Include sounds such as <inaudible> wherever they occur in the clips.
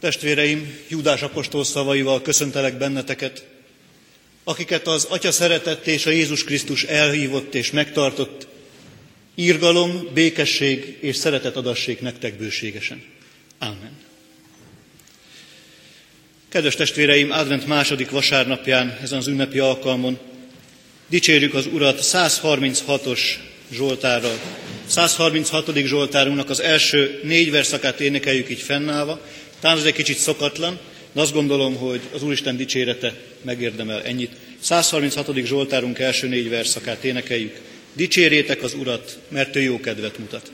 Testvéreim, Júdás apostol szavaival köszöntelek benneteket, akiket az Atya szeretett és a Jézus Krisztus elhívott és megtartott, írgalom, békesség és szeretet adassék nektek bőségesen. Amen. Kedves testvéreim, advent második vasárnapján, ezen az ünnepi alkalmon dicsérjük az Urat 136-os Zsoltárral. 136. Zsoltárunknak az első négy verszakát énekeljük így fennállva. Talán ez egy kicsit szokatlan, de azt gondolom, hogy az Úristen dicsérete megérdemel ennyit. 136. Zsoltárunk első négy verszakát énekeljük. Dicsérjétek az Urat, mert ő jó kedvet mutat.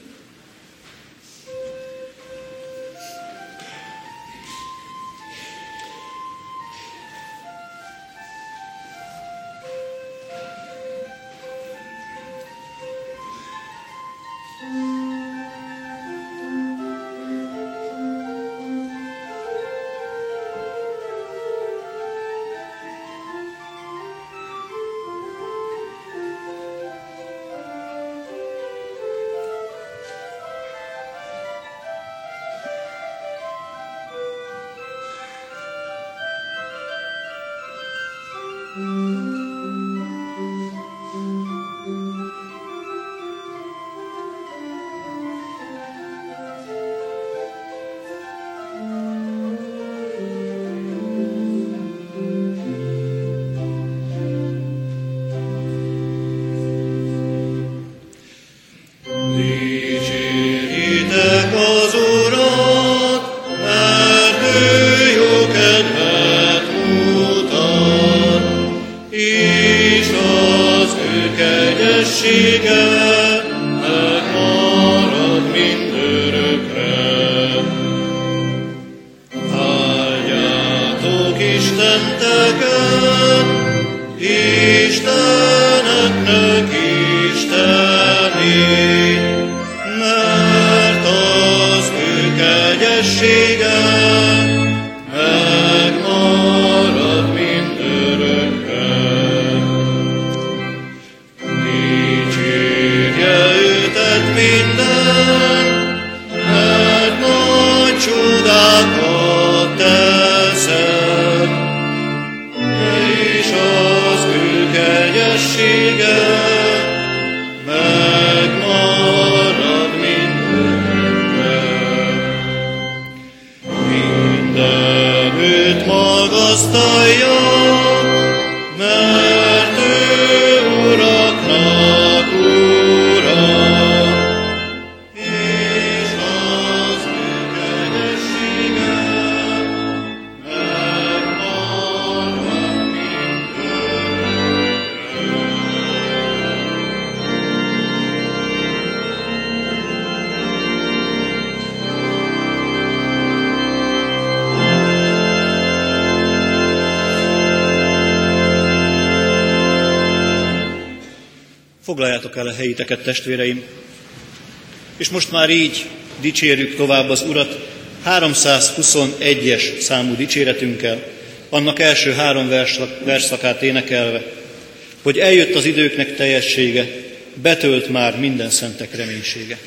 Testvéreim, és most már így dicsérjük tovább az Urat 321-es számú dicséretünkkel, annak első három verszakát énekelve, hogy eljött az időknek teljessége, betölt már minden szentek reménysége.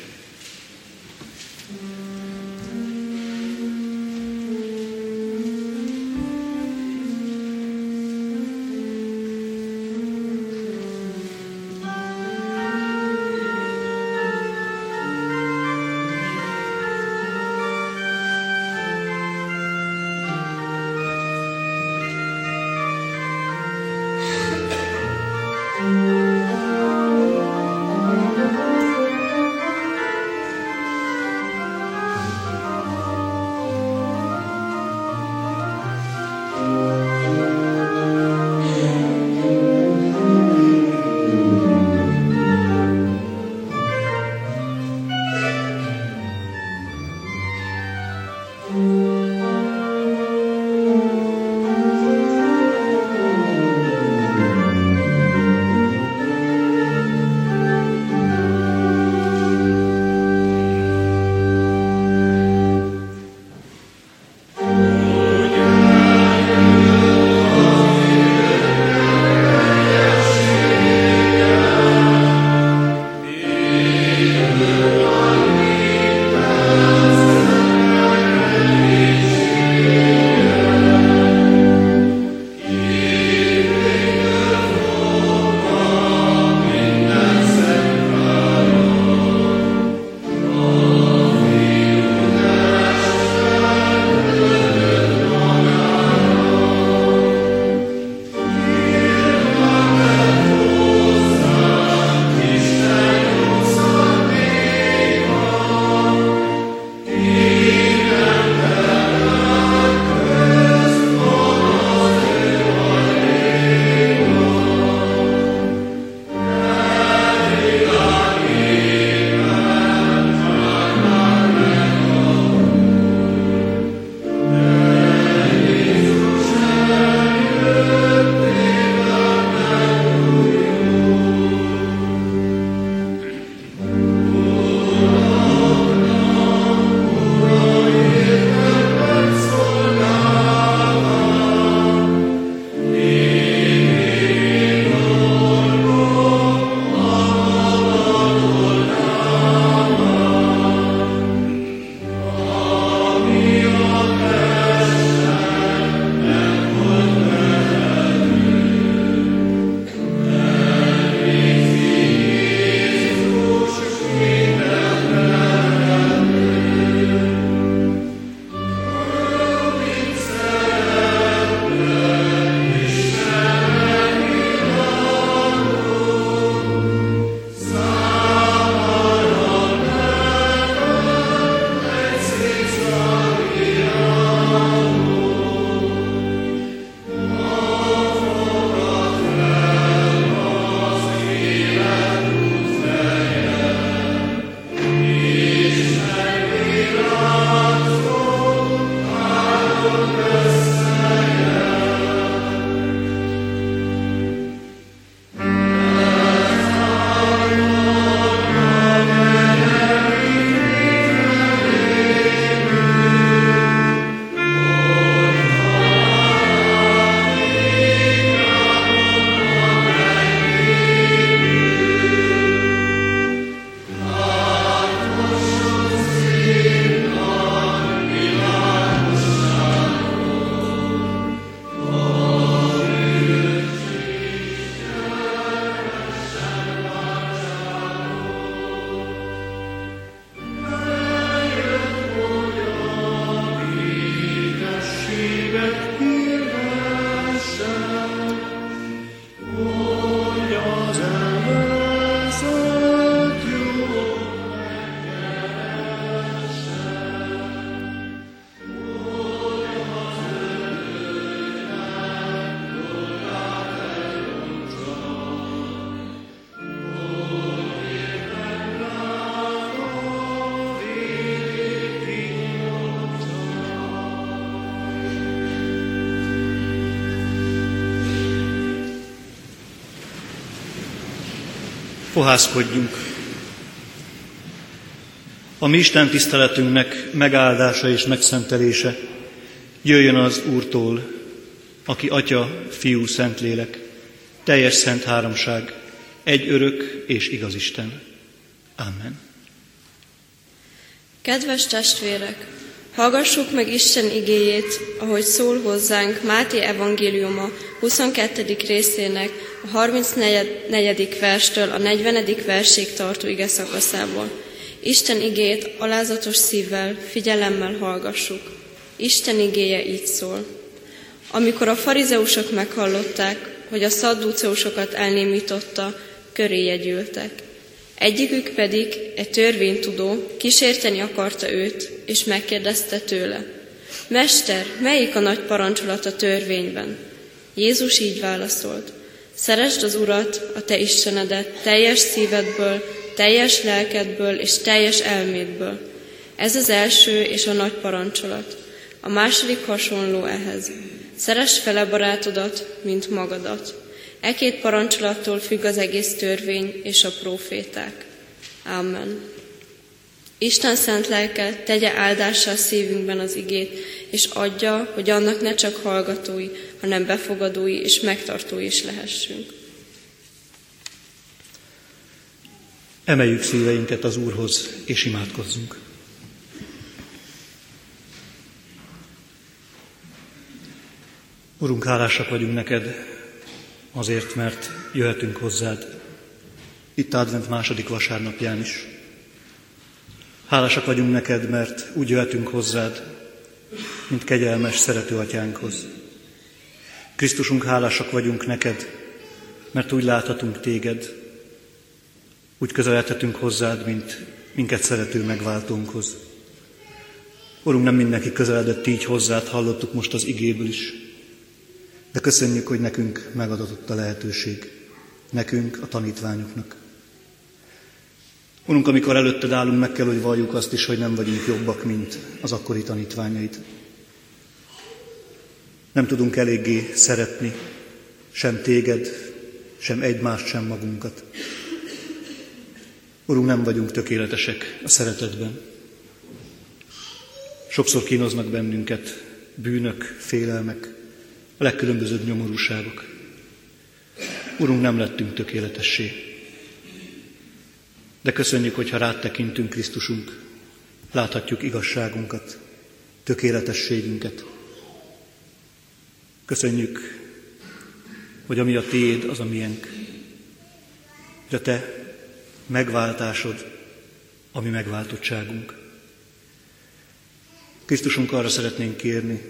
Fohászkodjunk. A mi Isten tiszteletünknek megáldása és megszentelése jöjjön az Úrtól, aki Atya, Fiú, Szentlélek, teljes szent háromság, egy örök és igaz Isten. Amen. Kedves testvérek, hallgassuk meg Isten igéjét, ahogy szól hozzánk Máté evangéliuma 22. részének a 34. verstől a 40. versig tartó ige szakaszából. Isten igét alázatos szívvel, figyelemmel hallgassuk. Isten igéje így szól. Amikor a farizeusok meghallották, hogy a szaddúceusokat elnémította, köréje gyűltek. Egyikük pedig, egy törvénytudó, kísérteni akarta őt, és megkérdezte tőle. Mester, melyik a nagy parancsolat a törvényben? Jézus így válaszolt. Szeresd az Urat, a te Istenedet, teljes szívedből, teljes lelkedből és teljes elmédből. Ez az első és a nagy parancsolat. A második hasonló ehhez. Szeresd fele barátodat, mint magadat. E két parancsolattól függ az egész törvény és a proféták. Amen. Isten szent lelke tegye áldással szívünkben az igét, és adja, hogy annak ne csak hallgatói, hanem befogadói és megtartói is lehessünk. Emeljük szíveinket az Úrhoz, és imádkozzunk. Urunk, hálásak vagyunk neked azért, mert jöhetünk hozzád itt Advent második vasárnapján is. Hálásak vagyunk neked, mert úgy jöhetünk hozzád, mint kegyelmes, szerető atyánkhoz. Krisztusunk, hálásak vagyunk neked, mert úgy láthatunk téged, úgy közeledhetünk hozzád, mint minket szerető megváltónkhoz. Urunk, nem mindenki közeledett így hozzád, hallottuk most az igéből is. De köszönjük, hogy nekünk megadatott a lehetőség. Nekünk, a tanítványoknak. Urunk, amikor előtted állunk, meg kell, hogy valljuk azt is, hogy nem vagyunk jobbak, mint az akkori tanítványaid. Nem tudunk eléggé szeretni sem téged, sem egymást, sem magunkat. Urunk, nem vagyunk tökéletesek a szeretetben. Sokszor kínoznak bennünket bűnök, félelmek, a legkülönbözőbb nyomorúságok. Urunk, nem lettünk tökéletessé. De köszönjük, hogy ha rád tekintünk, Krisztusunk, láthatjuk igazságunkat, tökéletességünket. Köszönjük, hogy ami a tiéd, az a miénk. De te megváltásod, ami megváltottságunk. Krisztusunk arra szeretnénk kérni,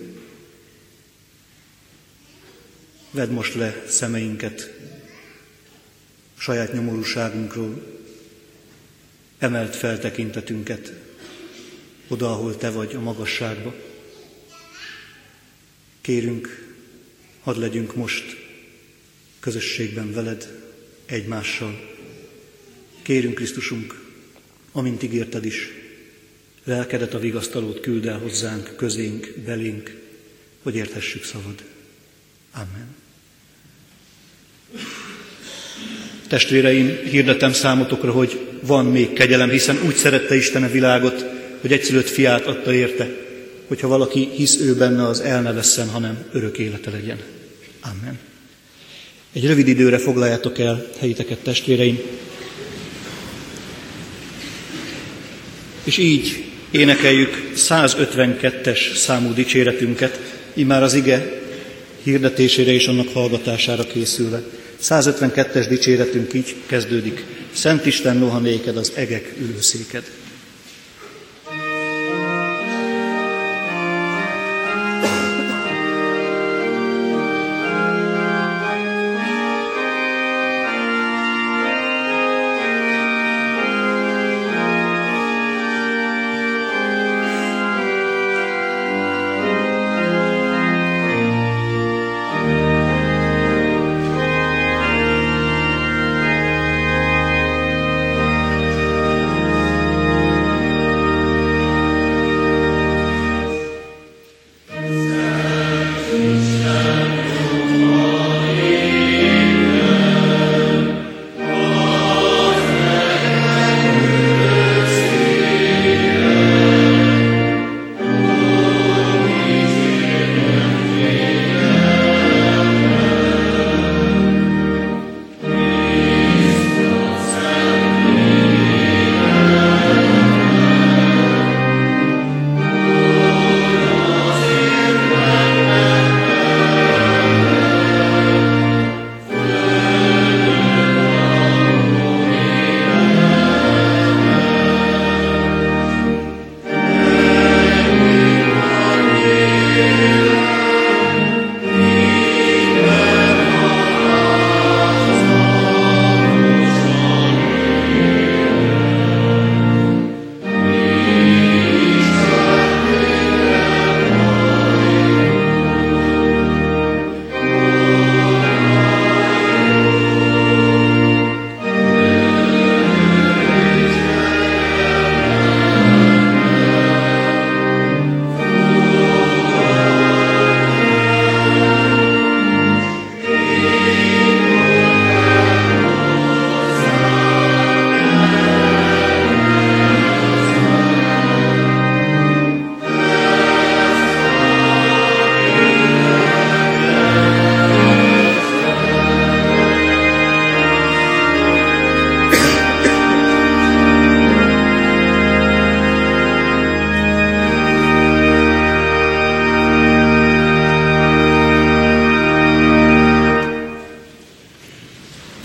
vedd most le szemeinket saját nyomorúságunkról, emelt fel tekintetünket oda, ahol Te vagy a magasságba. Kérünk, hadd legyünk most közösségben veled, egymással, Kérünk Krisztusunk, amint ígérted is, lelkedet a vigasztalót küld el hozzánk, közénk, belénk, hogy érthessük szavad. Amen. Testvéreim, hirdetem számotokra, hogy van még kegyelem, hiszen úgy szerette Isten a világot, hogy egyszülött fiát adta érte, hogyha valaki hisz ő benne, az el ne vesszen, hanem örök élete legyen. Amen. Egy rövid időre foglaljátok el helyiteket, testvéreim. És így énekeljük 152-es számú dicséretünket, immár az ige hirdetésére és annak hallgatására készülve. 152-es dicséretünk így kezdődik. Szent Isten noha néked az egek ülőszéked.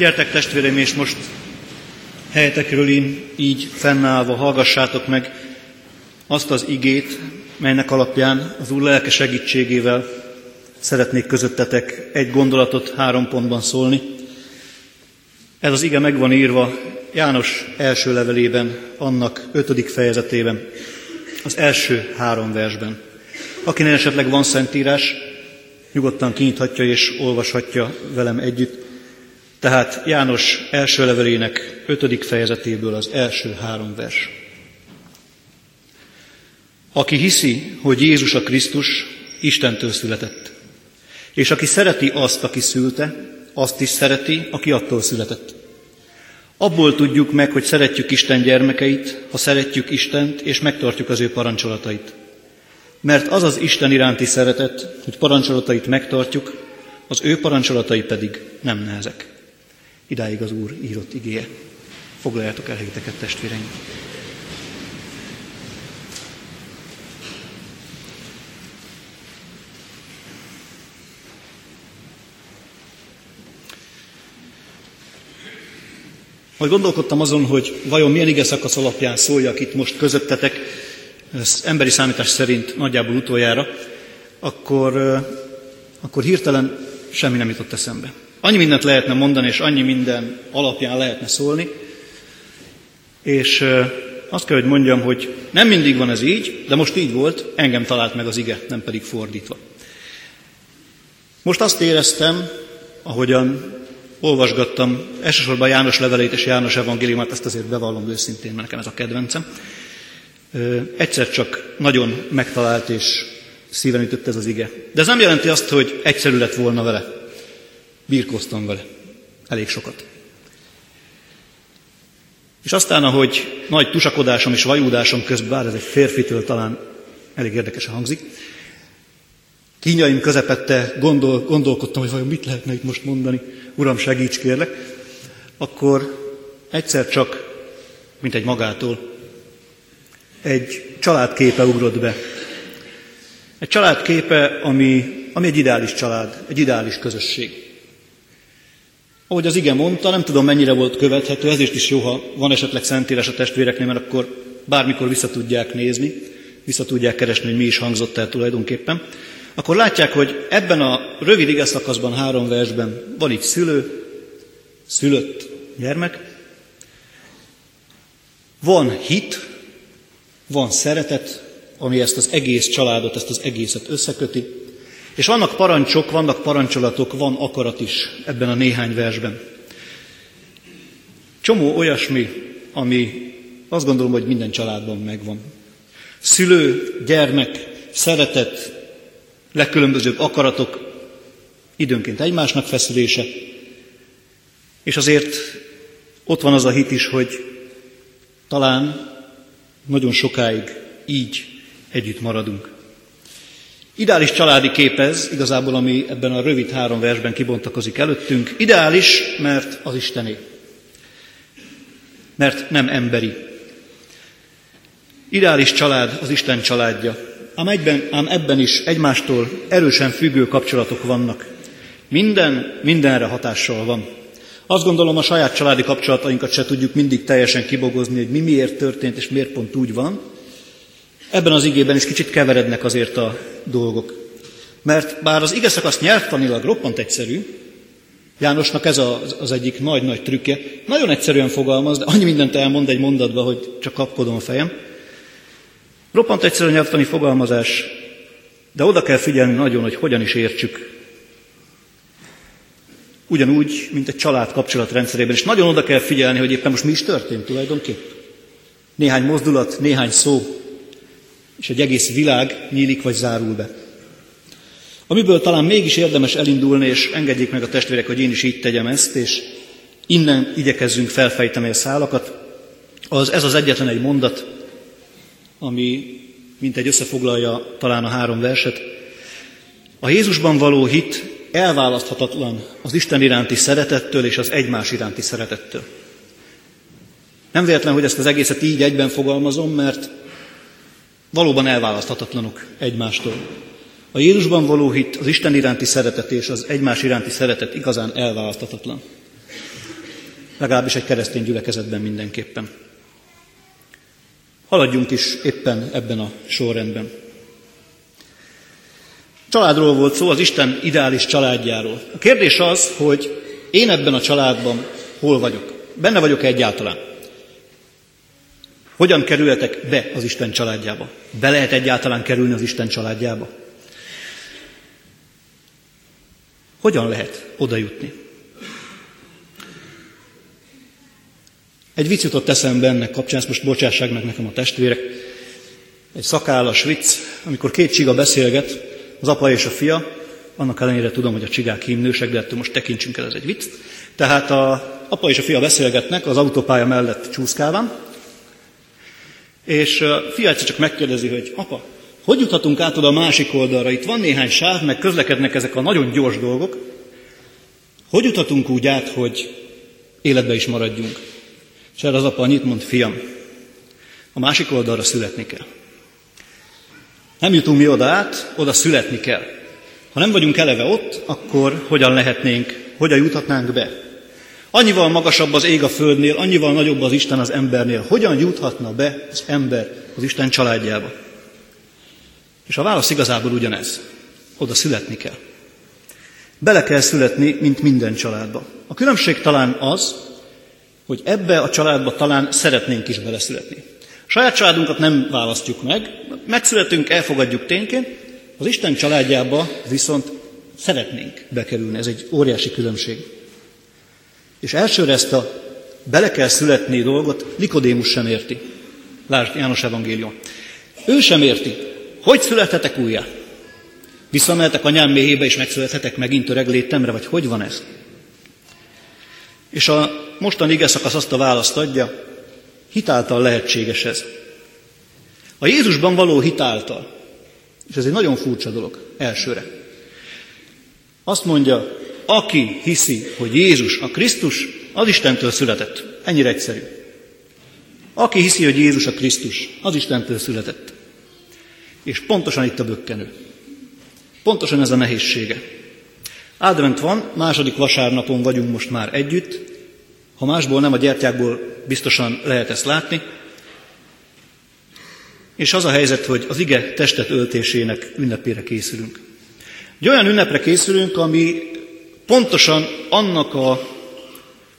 Gyertek testvéreim, és most helyetekről én így fennállva hallgassátok meg azt az igét, melynek alapján az Úr lelke segítségével szeretnék közöttetek egy gondolatot három pontban szólni. Ez az ige meg van írva János első levelében, annak ötödik fejezetében, az első három versben. Akinek esetleg van szentírás, nyugodtan kinyithatja és olvashatja velem együtt. Tehát János első levelének ötödik fejezetéből az első három vers. Aki hiszi, hogy Jézus a Krisztus, Istentől született. És aki szereti azt, aki szülte, azt is szereti, aki attól született. Abból tudjuk meg, hogy szeretjük Isten gyermekeit, ha szeretjük Istent, és megtartjuk az ő parancsolatait. Mert az az Isten iránti szeretet, hogy parancsolatait megtartjuk, az ő parancsolatai pedig nem nehezek. Idáig az Úr írott igéje. Foglaljátok el helyeteket, testvéreim! Majd gondolkodtam azon, hogy vajon milyen ige szakasz alapján szóljak itt most közöttetek, ez emberi számítás szerint nagyjából utoljára, akkor, akkor hirtelen semmi nem jutott eszembe. Annyi mindent lehetne mondani, és annyi minden alapján lehetne szólni, és azt kell, hogy mondjam, hogy nem mindig van ez így, de most így volt, engem talált meg az ige, nem pedig fordítva. Most azt éreztem, ahogyan olvasgattam elsősorban János levelét és János evangéliumát, ezt azért bevallom őszintén, mert nekem ez a kedvencem. Egyszer csak nagyon megtalált és szíven ütött ez az ige. De ez nem jelenti azt, hogy egyszerű lett volna vele. Birkoztam vele. Elég sokat. És aztán, ahogy nagy tusakodásom és vajúdásom közben, bár ez egy férfitől talán elég érdekesen hangzik, kínjaim közepette gondol, gondolkodtam, hogy vajon mit lehetne itt most mondani, Uram, segíts kérlek, akkor egyszer csak, mint egy magától, egy családképe ugrott be. Egy családképe, ami, ami egy ideális család, egy ideális közösség. Ahogy az igen mondta, nem tudom mennyire volt követhető, ezért is jó, ha van esetleg szentírás a testvéreknél, mert akkor bármikor vissza tudják nézni, vissza tudják keresni, hogy mi is hangzott el tulajdonképpen. Akkor látják, hogy ebben a rövid ige három versben van itt szülő, szülött gyermek, van hit, van szeretet, ami ezt az egész családot, ezt az egészet összeköti, és vannak parancsok, vannak parancsolatok, van akarat is ebben a néhány versben. Csomó olyasmi, ami azt gondolom, hogy minden családban megvan. Szülő, gyermek, szeretet, legkülönbözőbb akaratok, időnként egymásnak feszülése, és azért ott van az a hit is, hogy talán nagyon sokáig így együtt maradunk. Ideális családi kép ez, igazából ami ebben a rövid három versben kibontakozik előttünk. Ideális, mert az Istené. Mert nem emberi. Ideális család az Isten családja. Ám, egyben, ám ebben is egymástól erősen függő kapcsolatok vannak. Minden mindenre hatással van. Azt gondolom, a saját családi kapcsolatainkat se tudjuk mindig teljesen kibogozni, hogy mi miért történt, és miért pont úgy van. Ebben az igében is kicsit keverednek azért a dolgok. Mert bár az ige szakasz nyelvtanilag roppant egyszerű, Jánosnak ez az, egyik nagy-nagy trükkje, nagyon egyszerűen fogalmaz, de annyi mindent elmond egy mondatba, hogy csak kapkodom a fejem. Roppant egyszerű nyelvtani fogalmazás, de oda kell figyelni nagyon, hogy hogyan is értsük. Ugyanúgy, mint egy család kapcsolatrendszerében, és nagyon oda kell figyelni, hogy éppen most mi is történt tulajdonképp. Néhány mozdulat, néhány szó, és egy egész világ nyílik vagy zárul be. Amiből talán mégis érdemes elindulni, és engedjék meg a testvérek, hogy én is így tegyem ezt, és innen igyekezzünk felfejteni a szálakat, az ez az egyetlen egy mondat, ami mint egy összefoglalja talán a három verset. A Jézusban való hit elválaszthatatlan az Isten iránti szeretettől és az egymás iránti szeretettől. Nem véletlen, hogy ezt az egészet így egyben fogalmazom, mert valóban elválaszthatatlanok egymástól. A Jézusban való hit, az Isten iránti szeretet és az egymás iránti szeretet igazán elválaszthatatlan. legalábbis egy keresztény gyülekezetben mindenképpen. Haladjunk is éppen ebben a sorrendben. Családról volt szó, az Isten ideális családjáról. A kérdés az, hogy én ebben a családban hol vagyok? Benne vagyok egyáltalán? Hogyan kerülhetek be az Isten családjába? Be lehet egyáltalán kerülni az Isten családjába? Hogyan lehet oda jutni? Egy vicc jutott eszembe ennek kapcsán, ezt most bocsássák meg nekem a testvérek. Egy szakállas vicc, amikor két csiga beszélget, az apa és a fia, annak ellenére tudom, hogy a csigák hímnősek, de ettől most tekintsünk el, ez egy vicc. Tehát a apa és a fia beszélgetnek az autópálya mellett csúszkálván, és a fia csak megkérdezi, hogy apa, hogy juthatunk át oda a másik oldalra? Itt van néhány sáv, meg közlekednek ezek a nagyon gyors dolgok. Hogy juthatunk úgy át, hogy életbe is maradjunk? És erre az apa annyit mond, fiam, a másik oldalra születni kell. Nem jutunk mi oda át, oda születni kell. Ha nem vagyunk eleve ott, akkor hogyan lehetnénk, hogyan juthatnánk be? Annyival magasabb az ég a földnél, annyival nagyobb az Isten az embernél. Hogyan juthatna be az ember az Isten családjába? És a válasz igazából ugyanez. Oda születni kell. Bele kell születni, mint minden családba. A különbség talán az, hogy ebbe a családba talán szeretnénk is beleszületni. Saját családunkat nem választjuk meg, megszületünk, elfogadjuk tényként, az Isten családjába viszont szeretnénk bekerülni. Ez egy óriási különbség. És elsőre ezt a bele kell születni dolgot Nikodémus sem érti. Lásd János Evangélium. Ő sem érti. Hogy születhetek újjá? Visszamehetek anyám méhébe, és megszülethetek megint öreg létemre, vagy hogy van ez? És a mostani ige szakasz azt a választ adja, hitáltal lehetséges ez. A Jézusban való hitáltal, és ez egy nagyon furcsa dolog, elsőre. Azt mondja, aki hiszi, hogy Jézus a Krisztus, az Istentől született. Ennyire egyszerű. Aki hiszi, hogy Jézus a Krisztus, az Istentől született. És pontosan itt a bökkenő. Pontosan ez a nehézsége. Advent van, második vasárnapon vagyunk most már együtt. Ha másból nem a gyertyákból biztosan lehet ezt látni. És az a helyzet, hogy az ige testet öltésének ünnepére készülünk. Egy olyan ünnepre készülünk, ami pontosan annak a,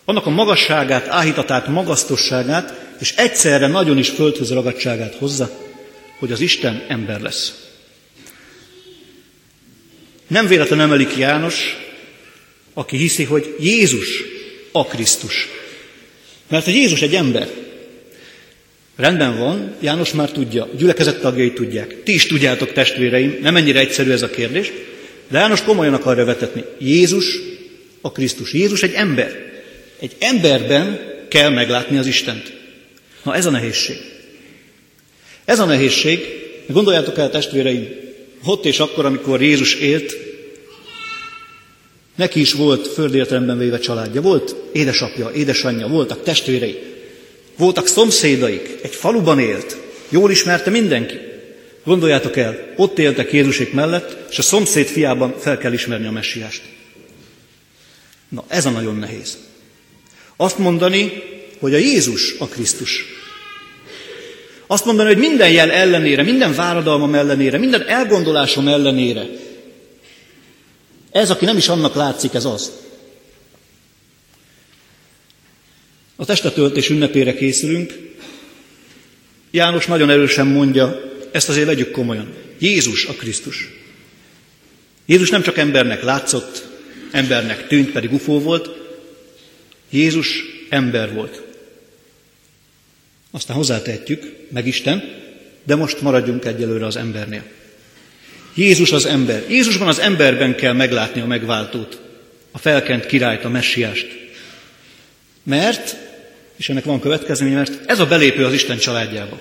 annak a magasságát, áhítatát, magasztosságát, és egyszerre nagyon is földhöz ragadságát hozza, hogy az Isten ember lesz. Nem véletlen emelik János, aki hiszi, hogy Jézus a Krisztus. Mert hogy Jézus egy ember. Rendben van, János már tudja, a gyülekezet tagjai tudják. Ti is tudjátok, testvéreim, nem ennyire egyszerű ez a kérdés. De János komolyan akarja vetetni. Jézus a Krisztus. Jézus egy ember. Egy emberben kell meglátni az Istent. Na ez a nehézség. Ez a nehézség, gondoljátok el testvéreim, ott és akkor, amikor Jézus élt, neki is volt földértelemben véve családja, volt édesapja, édesanyja, voltak testvérei, voltak szomszédaik, egy faluban élt, jól ismerte mindenki. Gondoljátok el, ott éltek Jézusék mellett, és a szomszéd fiában fel kell ismerni a messiást. Na, ez a nagyon nehéz. Azt mondani, hogy a Jézus a Krisztus. Azt mondani, hogy minden jel ellenére, minden váradalmam ellenére, minden elgondolásom ellenére, ez, aki nem is annak látszik, ez az. A testetöltés ünnepére készülünk. János nagyon erősen mondja, ezt azért legyük komolyan. Jézus a Krisztus. Jézus nem csak embernek látszott, embernek tűnt, pedig ufó volt. Jézus ember volt. Aztán hozzátehetjük, meg Isten, de most maradjunk egyelőre az embernél. Jézus az ember. Jézusban az emberben kell meglátni a megváltót, a felkent királyt, a messiást. Mert, és ennek van következménye, mert ez a belépő az Isten családjába.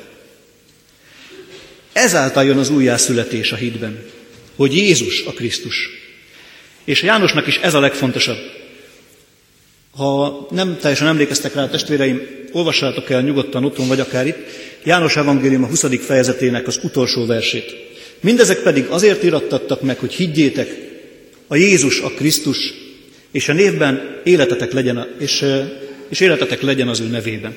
Ezáltal jön az újjászületés a hitben, hogy Jézus a Krisztus. És a Jánosnak is ez a legfontosabb. Ha nem teljesen emlékeztek rá, testvéreim, olvassátok el nyugodtan otthon, vagy akár itt, János Evangélium a 20. fejezetének az utolsó versét. Mindezek pedig azért irattattak meg, hogy higgyétek, a Jézus a Krisztus, és a névben életetek legyen, és és életetek legyen az ő nevében.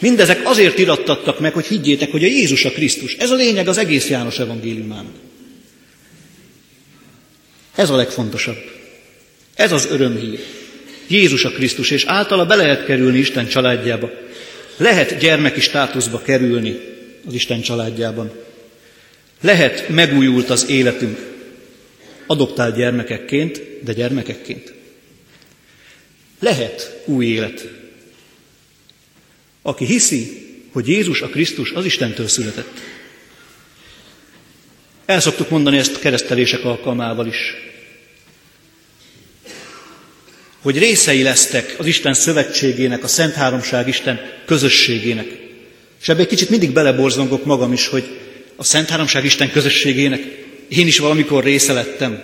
Mindezek azért irattattak meg, hogy higgyétek, hogy a Jézus a Krisztus. Ez a lényeg az egész János evangéliumának. Ez a legfontosabb. Ez az örömhír. Jézus a Krisztus, és általa be lehet kerülni Isten családjába. Lehet gyermeki státuszba kerülni az Isten családjában. Lehet megújult az életünk, adoptált gyermekekként, de gyermekekként. Lehet új élet. Aki hiszi, hogy Jézus a Krisztus az Istentől született. El szoktuk mondani ezt keresztelések alkalmával is. Hogy részei lesztek az Isten szövetségének, a Szent Háromság Isten közösségének. És ebbe egy kicsit mindig beleborzongok magam is, hogy a Szent Háromság Isten közösségének én is valamikor része lettem.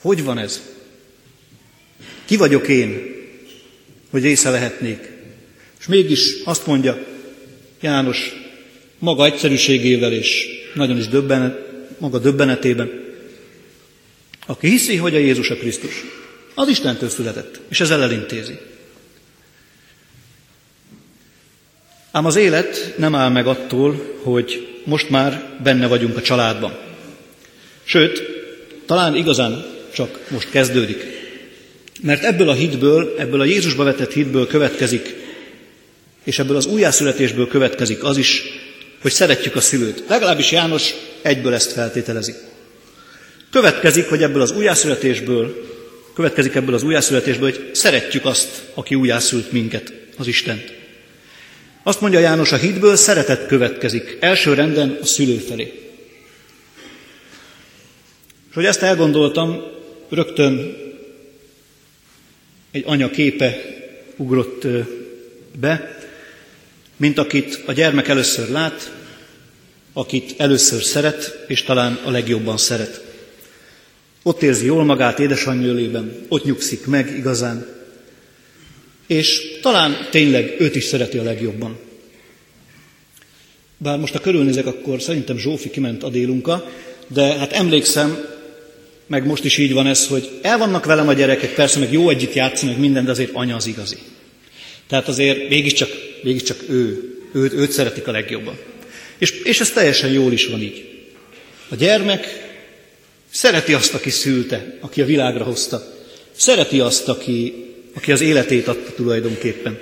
Hogy van ez? Ki vagyok én, hogy része lehetnék? És mégis azt mondja János maga egyszerűségével és nagyon is döbbenet, maga döbbenetében, aki hiszi, hogy a Jézus a Krisztus, az Istentől született, és ezzel elintézi. Ám az élet nem áll meg attól, hogy most már benne vagyunk a családban. Sőt, talán igazán csak most kezdődik. Mert ebből a hitből, ebből a Jézusba vetett hitből következik, és ebből az újjászületésből következik az is, hogy szeretjük a szülőt. Legalábbis János egyből ezt feltételezi. Következik, hogy ebből az újjászületésből, következik ebből az újjászületésből, hogy szeretjük azt, aki újjászült minket, az Istent. Azt mondja János, a hitből szeretet következik, első renden a szülő felé. És hogy ezt elgondoltam, rögtön egy anya képe ugrott be, mint akit a gyermek először lát, akit először szeret, és talán a legjobban szeret. Ott érzi jól magát édesanyja ott nyugszik meg igazán, és talán tényleg őt is szereti a legjobban. Bár most a körülnézek, akkor szerintem Zsófi kiment a délunka, de hát emlékszem, meg most is így van ez, hogy el vannak velem a gyerekek, persze meg jó együtt játszanak minden, de azért anya az igazi. Tehát azért mégiscsak, mégiscsak ő, őt, őt szeretik a legjobban. És, és ez teljesen jól is van így. A gyermek szereti azt, aki szülte, aki a világra hozta. Szereti azt, aki, aki az életét adta tulajdonképpen.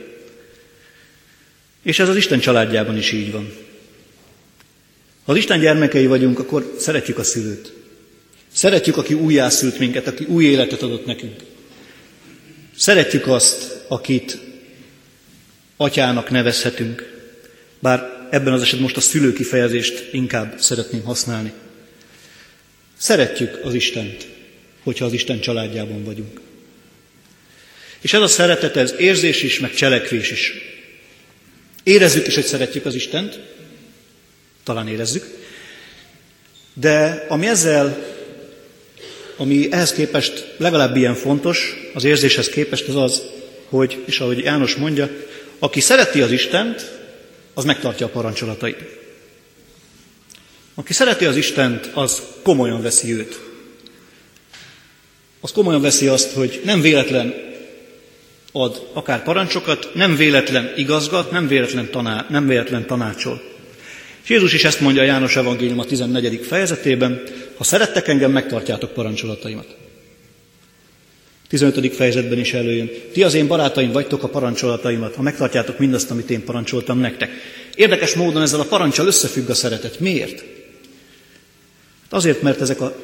És ez az Isten családjában is így van. Ha az Isten gyermekei vagyunk, akkor szeretjük a szülőt. Szeretjük, aki újjászült minket, aki új életet adott nekünk. Szeretjük azt, akit atyának nevezhetünk, bár ebben az esetben most a szülő kifejezést inkább szeretném használni. Szeretjük az Istent, hogyha az Isten családjában vagyunk. És ez a szeretet, ez érzés is, meg cselekvés is. Érezzük is, hogy szeretjük az Istent, talán érezzük, de ami ezzel ami ehhez képest legalább ilyen fontos, az érzéshez képest az az, hogy, és ahogy János mondja, aki szereti az Istent, az megtartja a parancsolatait. Aki szereti az Istent, az komolyan veszi őt. Az komolyan veszi azt, hogy nem véletlen ad akár parancsokat, nem véletlen igazgat, nem véletlen, taná, nem véletlen tanácsol. És Jézus is ezt mondja a János Evangélium a 14. fejezetében, ha szerettek engem, megtartjátok parancsolataimat. 15. fejezetben is előjön. Ti az én barátaim vagytok a parancsolataimat, ha megtartjátok mindazt, amit én parancsoltam nektek. Érdekes módon ezzel a parancsal összefügg a szeretet. Miért? Hát azért, mert ezek a,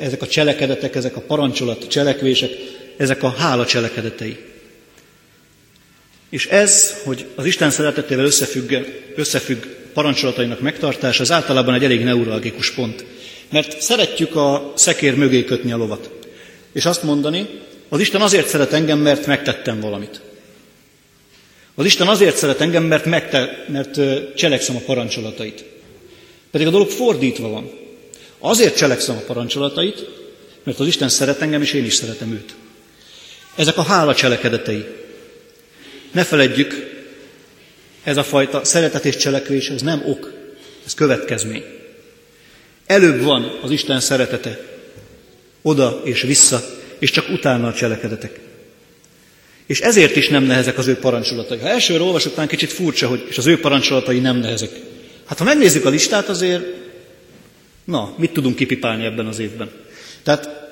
ezek a cselekedetek, ezek a parancsolat cselekvések, ezek a hála cselekedetei. És ez, hogy az Isten szeretetével összefügg, összefügg parancsolatainak megtartása, az általában egy elég neuralgikus pont. Mert szeretjük a szekér mögé kötni a lovat. És azt mondani, az Isten azért szeret engem, mert megtettem valamit. Az Isten azért szeret engem, mert, megte, mert cselekszem a parancsolatait. Pedig a dolog fordítva van. Azért cselekszem a parancsolatait, mert az Isten szeret engem, és én is szeretem őt. Ezek a hála cselekedetei. Ne feledjük, ez a fajta szeretet és cselekvés, ez nem ok, ez következmény. Előbb van az Isten szeretete, oda és vissza, és csak utána a cselekedetek. És ezért is nem nehezek az ő parancsolatai. Ha elsőre olvasok, talán kicsit furcsa, hogy és az ő parancsolatai nem nehezek. Hát ha megnézzük a listát, azért, na, mit tudunk kipipálni ebben az évben? Tehát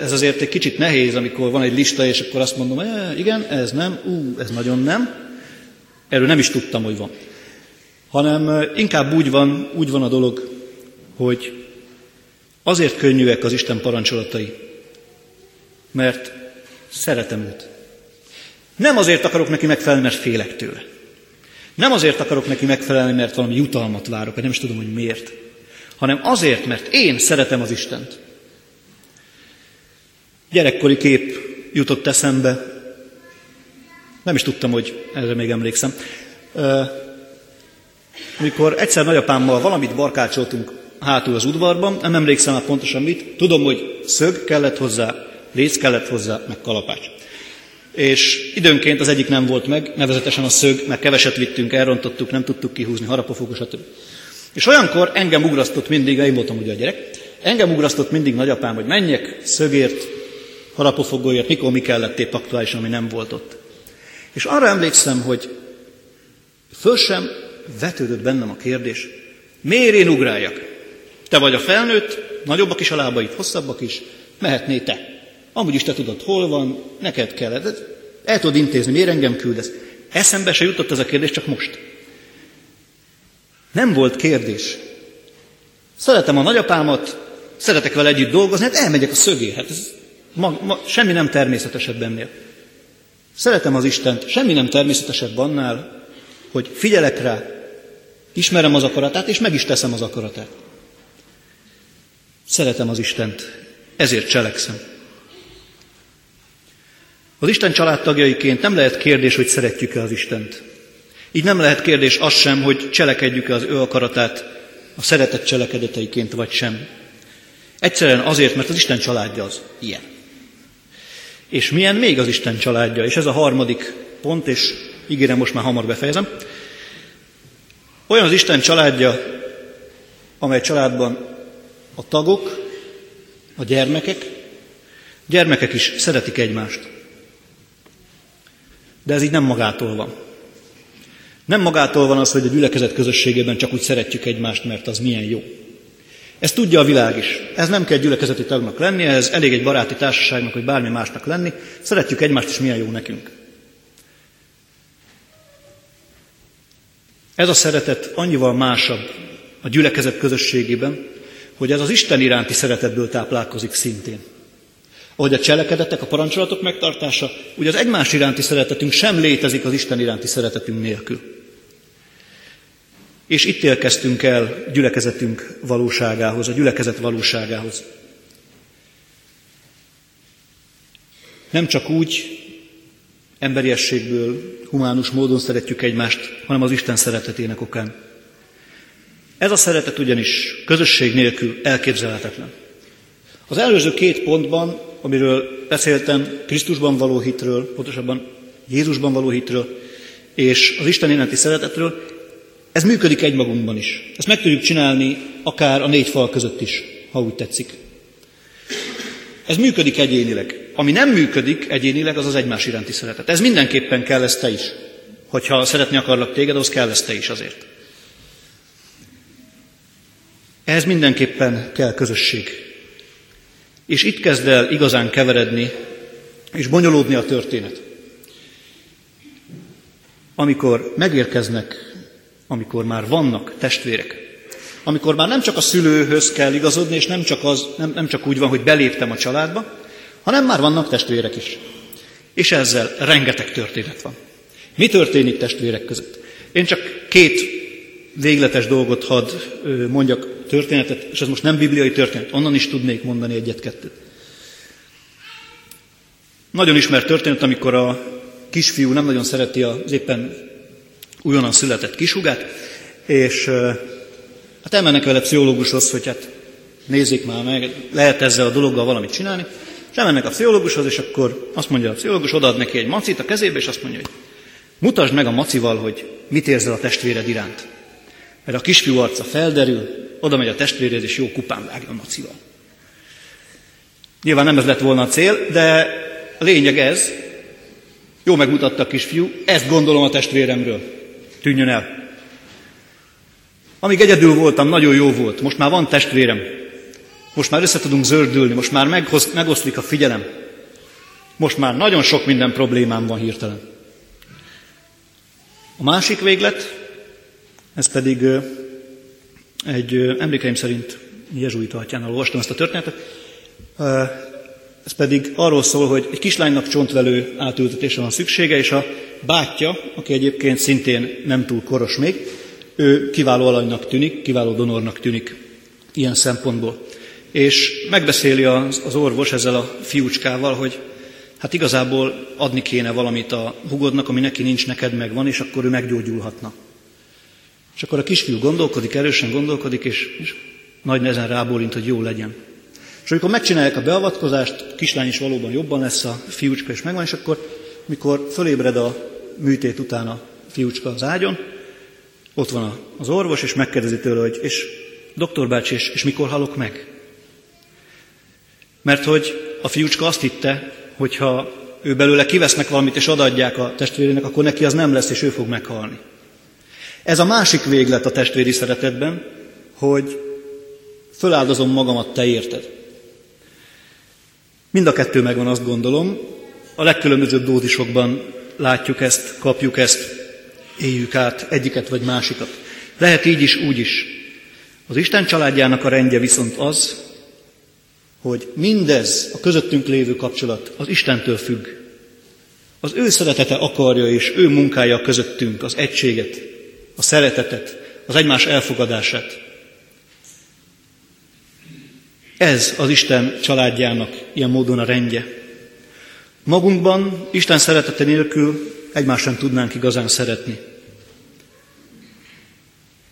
ez azért egy kicsit nehéz, amikor van egy lista, és akkor azt mondom, e, igen, ez nem, ú, ez nagyon nem. Erről nem is tudtam, hogy van. Hanem inkább úgy van, úgy van a dolog, hogy azért könnyűek az Isten parancsolatai, mert szeretem őt. Nem azért akarok neki megfelelni, mert félek tőle. Nem azért akarok neki megfelelni, mert valami jutalmat várok, vagy nem is tudom, hogy miért. Hanem azért, mert én szeretem az Istent. Gyerekkori kép jutott eszembe. Nem is tudtam, hogy erre még emlékszem. Amikor egyszer nagyapámmal valamit barkácsoltunk hátul az udvarban, nem emlékszem már pontosan mit, tudom, hogy szög kellett hozzá, rész kellett hozzá, meg kalapács. És időnként az egyik nem volt meg, nevezetesen a szög, mert keveset vittünk, elrontottuk, nem tudtuk kihúzni, harapofogos, stb. És olyankor engem ugrasztott mindig, én voltam ugye a gyerek, engem ugrasztott mindig nagyapám, hogy menjek szögért, harapofogóért, mikor mi kellett épp aktuális, ami nem volt ott. És arra emlékszem, hogy föl sem vetődött bennem a kérdés, miért én ugráljak? Te vagy a felnőtt, nagyobbak is a lábaid, hosszabbak is, mehetné te. Amúgy is te tudod, hol van, neked kell. El tudod intézni, miért engem küldesz. Eszembe se jutott ez a kérdés, csak most. Nem volt kérdés. Szeretem a nagyapámat, szeretek vele együtt dolgozni, hát elmegyek a szögé. Hát ez ma, ma, semmi nem természetesebb ennél. Szeretem az Istent, semmi nem természetesebb annál, hogy figyelek rá, ismerem az akaratát, és meg is teszem az akaratát. Szeretem az Istent, ezért cselekszem. Az Isten családtagjaiként nem lehet kérdés, hogy szeretjük-e az Istent. Így nem lehet kérdés az sem, hogy cselekedjük-e az ő akaratát a szeretett cselekedeteiként vagy sem. Egyszerűen azért, mert az Isten családja az ilyen. És milyen még az Isten családja? És ez a harmadik pont, és ígérem, most már hamar befejezem. Olyan az Isten családja, amely családban a tagok, a gyermekek, gyermekek is szeretik egymást. De ez így nem magától van. Nem magától van az, hogy a gyülekezet közösségében csak úgy szeretjük egymást, mert az milyen jó. Ezt tudja a világ is. Ez nem kell gyülekezeti tagnak lenni, ez elég egy baráti társaságnak, vagy bármi másnak lenni. Szeretjük egymást, és milyen jó nekünk. Ez a szeretet annyival másabb a gyülekezet közösségében, hogy ez az Isten iránti szeretetből táplálkozik szintén. Ahogy a cselekedetek, a parancsolatok megtartása, ugye az egymás iránti szeretetünk sem létezik az Isten iránti szeretetünk nélkül. És itt érkeztünk el gyülekezetünk valóságához, a gyülekezet valóságához. Nem csak úgy emberiességből, humánus módon szeretjük egymást, hanem az Isten szeretetének okán. Ez a szeretet ugyanis közösség nélkül elképzelhetetlen. Az előző két pontban, amiről beszéltem, Krisztusban való hitről, pontosabban Jézusban való hitről, és az Isten iránti szeretetről, ez működik egymagunkban is. Ezt meg tudjuk csinálni akár a négy fal között is, ha úgy tetszik. Ez működik egyénileg. Ami nem működik egyénileg, az az egymás iránti szeretet. Ez mindenképpen kell ezt te is. Hogyha szeretni akarlak téged, az kell ezt te is azért. Ehhez mindenképpen kell közösség. És itt kezd el igazán keveredni és bonyolódni a történet. Amikor megérkeznek, amikor már vannak testvérek, amikor már nem csak a szülőhöz kell igazodni, és nem csak, az, nem, nem csak úgy van, hogy beléptem a családba, hanem már vannak testvérek is. És ezzel rengeteg történet van. Mi történik testvérek között? Én csak két végletes dolgot hadd mondjak történetet, és ez most nem bibliai történet, onnan is tudnék mondani egyet-kettőt. Nagyon ismert történet, amikor a kisfiú nem nagyon szereti az éppen újonnan született kisugát, és hát elmennek vele pszichológushoz, hogy hát nézzék már meg, lehet ezzel a dologgal valamit csinálni, és elmennek a pszichológushoz, és akkor azt mondja a pszichológus, odaad neki egy macit a kezébe, és azt mondja, hogy mutasd meg a macival, hogy mit érzel a testvéred iránt. Mert a kisfiú arca felderül, oda megy a testvéréhez, és jó kupán vágja a macival. Nyilván nem ez lett volna a cél, de a lényeg ez, Jó megmutatta a kisfiú, ezt gondolom a testvéremről. Tűnjön el. Amíg egyedül voltam, nagyon jó volt. Most már van testvérem. Most már össze tudunk zöldülni, most már meghoz, megoszlik a figyelem. Most már nagyon sok minden problémám van hirtelen. A másik véglet, ez pedig egy emlékeim szerint jezsuita atyánál olvastam ezt a történetet, ez pedig arról szól, hogy egy kislánynak csontvelő átültetése van szüksége, és a bátyja, aki egyébként szintén nem túl koros még, ő kiváló alanynak tűnik, kiváló donornak tűnik ilyen szempontból. És megbeszéli az, az orvos ezzel a fiúcskával, hogy hát igazából adni kéne valamit a hugodnak, ami neki nincs, neked megvan, és akkor ő meggyógyulhatna. És akkor a kisfiú gondolkodik, erősen gondolkodik, és, és nagy nehezen rábólint, hogy jó legyen. És amikor megcsinálják a beavatkozást, a kislány is valóban jobban lesz, a fiúcska is megvan, és akkor, mikor fölébred a műtét után a fiúcska az ágyon, ott van az orvos, és megkérdezi tőle, hogy és doktor bácsi, és, és mikor halok meg? Mert hogy a fiúcska azt hitte, hogy ha ő belőle kivesznek valamit, és odaadják a testvérének, akkor neki az nem lesz, és ő fog meghalni. Ez a másik véglet a testvéri szeretetben, hogy föláldozom magamat, te érted. Mind a kettő megvan, azt gondolom. A legkülönbözőbb dózisokban látjuk ezt, kapjuk ezt, éljük át egyiket vagy másikat. Lehet így is, úgy is. Az Isten családjának a rendje viszont az, hogy mindez a közöttünk lévő kapcsolat az Istentől függ. Az ő szeretete akarja, és ő munkája közöttünk az egységet, a szeretetet, az egymás elfogadását. Ez az Isten családjának ilyen módon a rendje. Magunkban Isten szeretete nélkül egymást sem tudnánk igazán szeretni.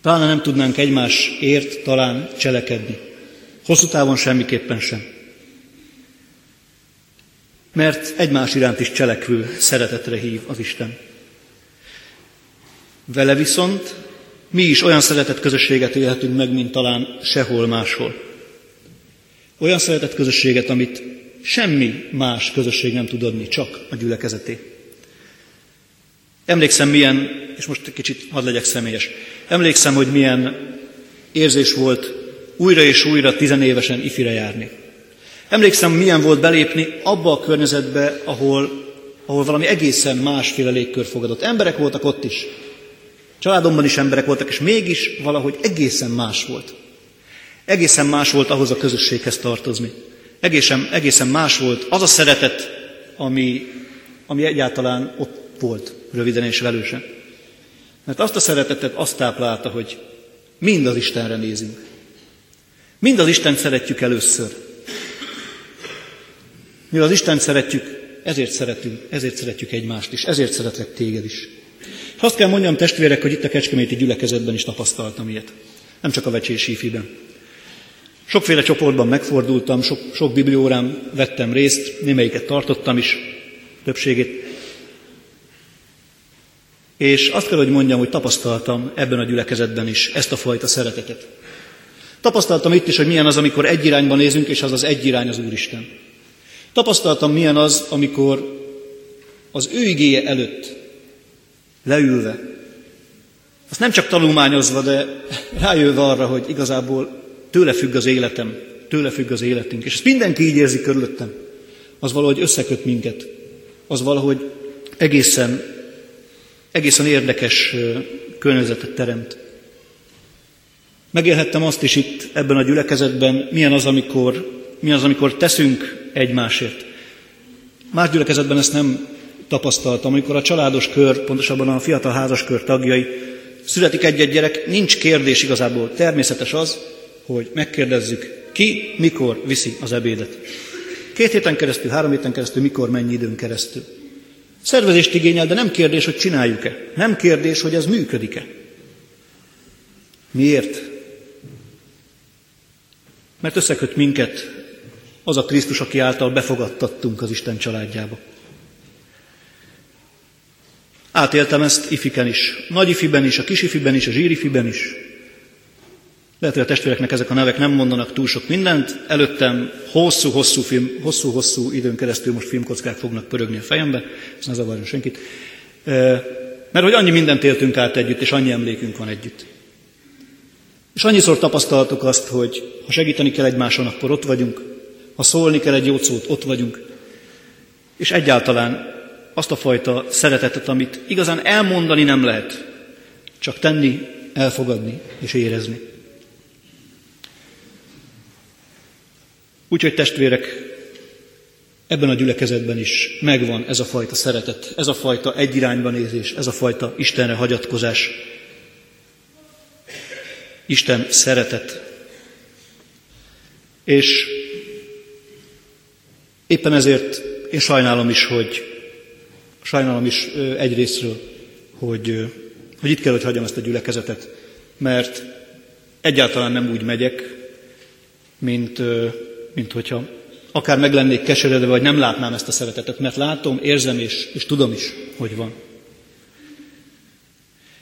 Talán nem tudnánk egymásért talán cselekedni. Hosszú távon semmiképpen sem. Mert egymás iránt is cselekvő szeretetre hív az Isten. Vele viszont mi is olyan szeretett közösséget élhetünk meg, mint talán sehol máshol. Olyan szeretett közösséget, amit semmi más közösség nem tud adni, csak a gyülekezeté. Emlékszem milyen, és most kicsit hadd legyek személyes, emlékszem, hogy milyen érzés volt újra és újra tizenévesen ifire járni. Emlékszem, milyen volt belépni abba a környezetbe, ahol, ahol valami egészen másféle légkör fogadott. Emberek voltak ott is. Családomban is emberek voltak, és mégis valahogy egészen más volt. Egészen más volt ahhoz a közösséghez tartozni. Egészen, egészen más volt az a szeretet, ami, ami egyáltalán ott volt, röviden és velősen. Mert azt a szeretetet azt táplálta, hogy mind az Istenre nézünk. Mind az Isten szeretjük először. Mi az Isten szeretjük, ezért szeretünk, ezért szeretjük egymást is, ezért szeretlek téged is. És azt kell mondjam, testvérek, hogy itt a Kecskeméti gyülekezetben is tapasztaltam ilyet. Nem csak a vecsési ífiben. Sokféle csoportban megfordultam, sok, sok bibliórán vettem részt, némelyiket tartottam is, többségét. És azt kell, hogy mondjam, hogy tapasztaltam ebben a gyülekezetben is ezt a fajta szeretetet. Tapasztaltam itt is, hogy milyen az, amikor egy irányba nézünk, és az az egy irány az Úristen. Tapasztaltam, milyen az, amikor az ő igéje előtt leülve, azt nem csak tanulmányozva, de rájövve arra, hogy igazából tőle függ az életem, tőle függ az életünk. És ezt mindenki így érzi körülöttem. Az valahogy összeköt minket. Az valahogy egészen, egészen érdekes környezetet teremt. Megélhettem azt is itt ebben a gyülekezetben, milyen az, amikor, milyen az, amikor teszünk egymásért. Más gyülekezetben ezt nem tapasztaltam, amikor a családos kör, pontosabban a fiatal házaskör tagjai, születik egy-egy gyerek, nincs kérdés igazából. Természetes az, hogy megkérdezzük, ki mikor viszi az ebédet. Két héten keresztül, három héten keresztül, mikor, mennyi időn keresztül. Szervezést igényel, de nem kérdés, hogy csináljuk-e. Nem kérdés, hogy ez működik-e. Miért? Mert összeköt minket az a Krisztus, aki által befogadtattunk az Isten családjába. Átéltem ezt ifiken is, nagy ifiben is, a kis ifiben is, a zsírifiben is. Lehet, hogy a testvéreknek ezek a nevek nem mondanak túl sok mindent. Előttem hosszú-hosszú, film, hosszú-hosszú időn keresztül most filmkockák fognak pörögni a fejembe, ez ne zavarjon senkit. Mert hogy annyi mindent éltünk át együtt, és annyi emlékünk van együtt. És annyiszor tapasztaltuk azt, hogy ha segíteni kell egymáson, akkor ott vagyunk, ha szólni kell egy jó szót, ott vagyunk. És egyáltalán azt a fajta szeretetet, amit igazán elmondani nem lehet, csak tenni, elfogadni és érezni. Úgyhogy testvérek, ebben a gyülekezetben is megvan ez a fajta szeretet, ez a fajta egyirányban nézés, ez a fajta Istenre hagyatkozás, Isten szeretet. És éppen ezért én sajnálom is, hogy sajnálom is egyrésztről, hogy, hogy itt kell, hogy hagyjam ezt a gyülekezetet, mert egyáltalán nem úgy megyek, mint, mint hogyha akár meg lennék keseredve, vagy nem látnám ezt a szeretetet, mert látom, érzem és, és tudom is, hogy van.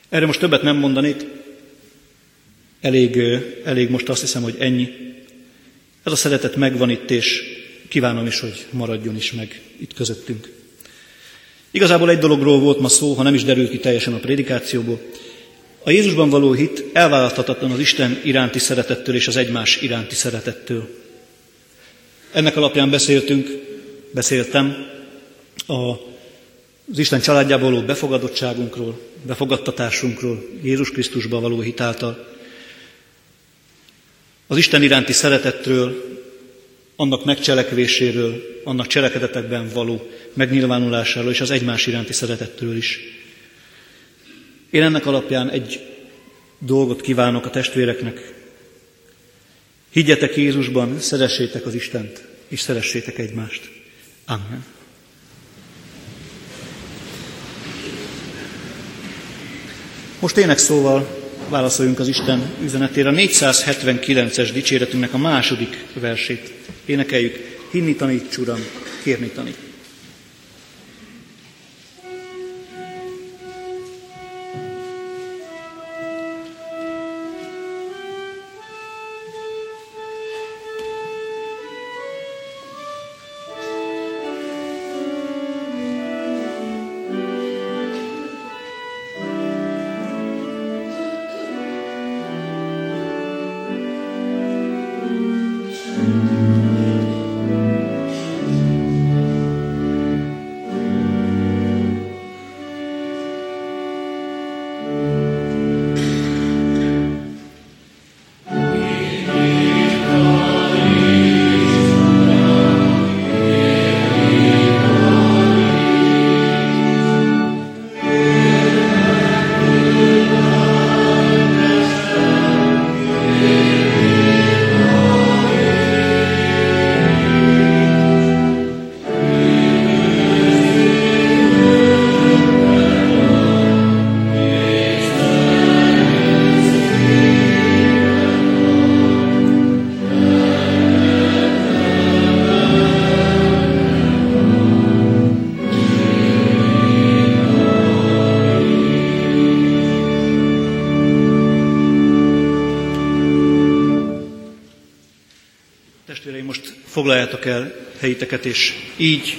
Erre most többet nem mondanék, elég, elég most azt hiszem, hogy ennyi. Ez a szeretet megvan itt, és kívánom is, hogy maradjon is meg itt közöttünk. Igazából egy dologról volt ma szó, ha nem is derült ki teljesen a prédikációból. A Jézusban való hit elválaszthatatlan az Isten iránti szeretettől és az egymás iránti szeretettől. Ennek alapján beszéltünk, beszéltem a, az Isten családjából való befogadottságunkról, befogadtatásunkról, Jézus Krisztusban való hitáltal, az Isten iránti szeretettről, annak megcselekvéséről, annak cselekedetekben való megnyilvánulásáról és az egymás iránti szeretettől is. Én ennek alapján egy dolgot kívánok a testvéreknek. Higgyetek Jézusban, szeressétek az Istent, és szeressétek egymást. Amen. Most ének szóval válaszoljunk az Isten üzenetére. A 479-es dicséretünknek a második versét énekeljük. Hinni taníts, Uram, kérni tanít. Foglaljátok el helyiteket, és így